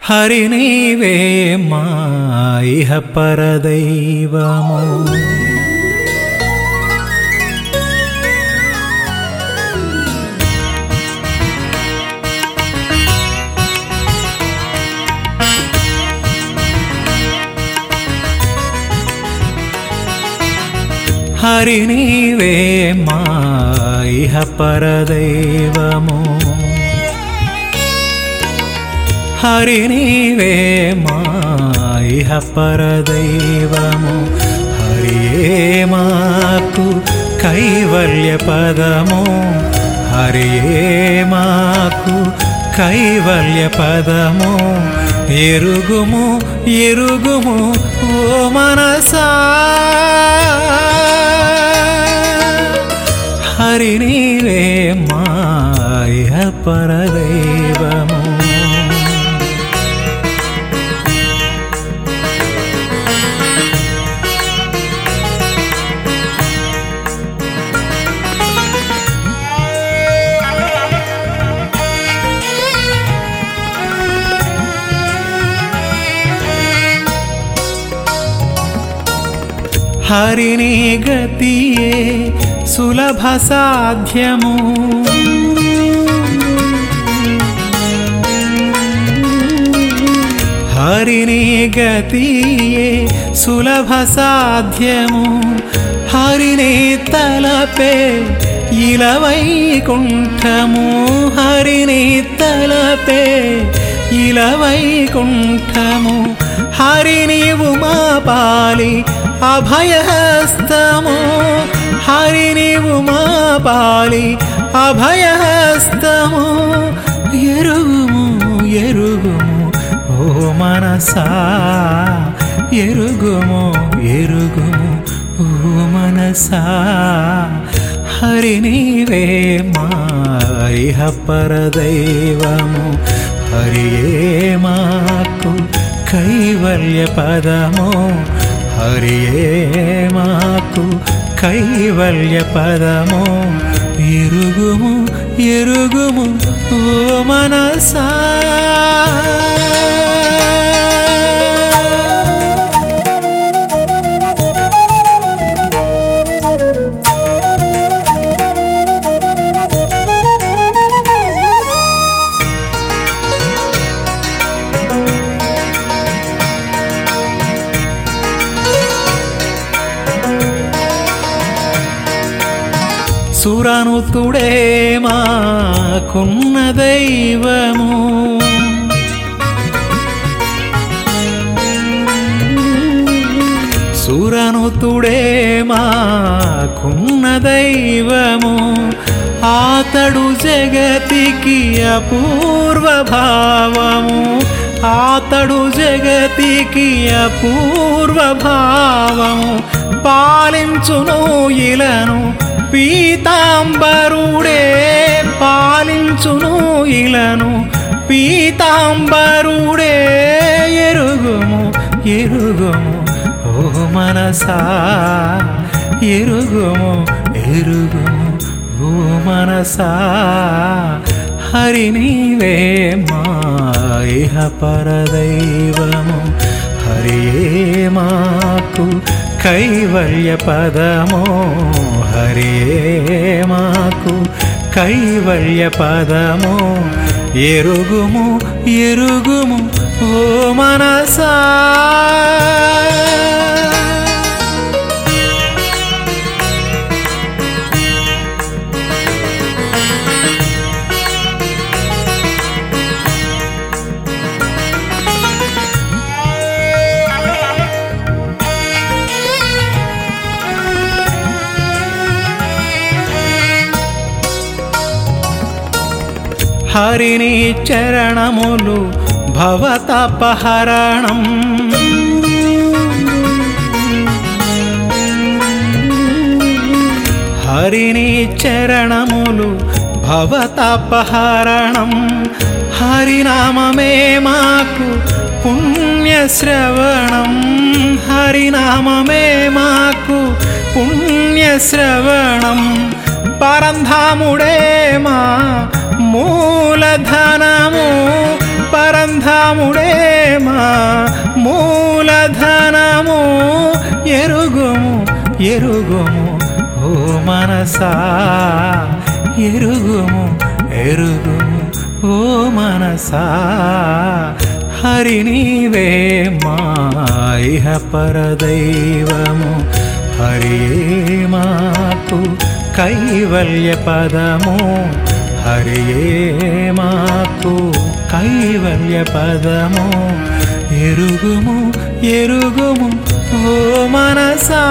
హరి నీవే మా ఇహ పరదైవము హరి నీవే మా ఇహ పరదైవము హరి నీవే మా ఇహ పరదైవము హరియే మాకు కైవల్య పదము. హరియే మాకు కైవల్య పదము. ఎరుగుము ఎరుగుము ఓ మనసా. హరి నీవే మా ఇహ హరిని గతియే సులభ సాధ్యము. హరిని గతియే సులభ సాధ్యము. హరిని తలపే ఇలవైకుంఠము. హరిని తలపే ఇలవైకుంఠము. హరి నీవు మా పాలి అభయహస్తము. హరి నీవు మా పాలి అభయహస్తము. ఎరుగుము ఎరుగుము ఓ మనసా. ఎరుగుము ఎరుగుము ఓ మనసా. హరి నీవే మా పరదైవము హరియే మాకు కైవల్య పదము హరియే మాకు కైవల్య పదము ఎరుగుము ఎరుగుము ఓ మనసా. సురనుతుడే మాకున్న దైవము. సురనుతుడే మాకున్న దైవము. ఆతడు జగతికి అపూర్వ భావము ఆతడు జగతికి అపూర్వ భావము పాలించును ఇలను పీతాంబరుడే పాలించును ఇలను. పీతాంబరుడే ఎరుగుము ఎరుగుము ఓ మనసా. ఎరుగుము ఎరుగుము ఓ మనసా. హరి నీవే మా ఇహ పరదైవము హరియే మాకు కైవల్య పదము హరియే మాకు. కైవల్య పదము ఎరుగుము ఎరుగుము ఓ మనసా. హరిని చరణములు భవతపహరణం. హరిని చరణములు భవతపహరణం. హరినామే మాకు పుణ్యశ్రవణం. హరినామే మాకు పుణ్యశ్రవణం. పరంధాముడే మా మూలధనము పరంధాముడే మా మూలధనము. ఎరుగుము ఎరుగుము ఓ మనసా. ఎరుగుము ఎరుగుము ఓ మనసా. హరి నీవే మా ఇహ పరదైవము. హరియే మాకు కైవల్య పదము. హరియే మాకు కైవల్య పదము. ఎరుగుము ఎరుగుము ఓ మనసా.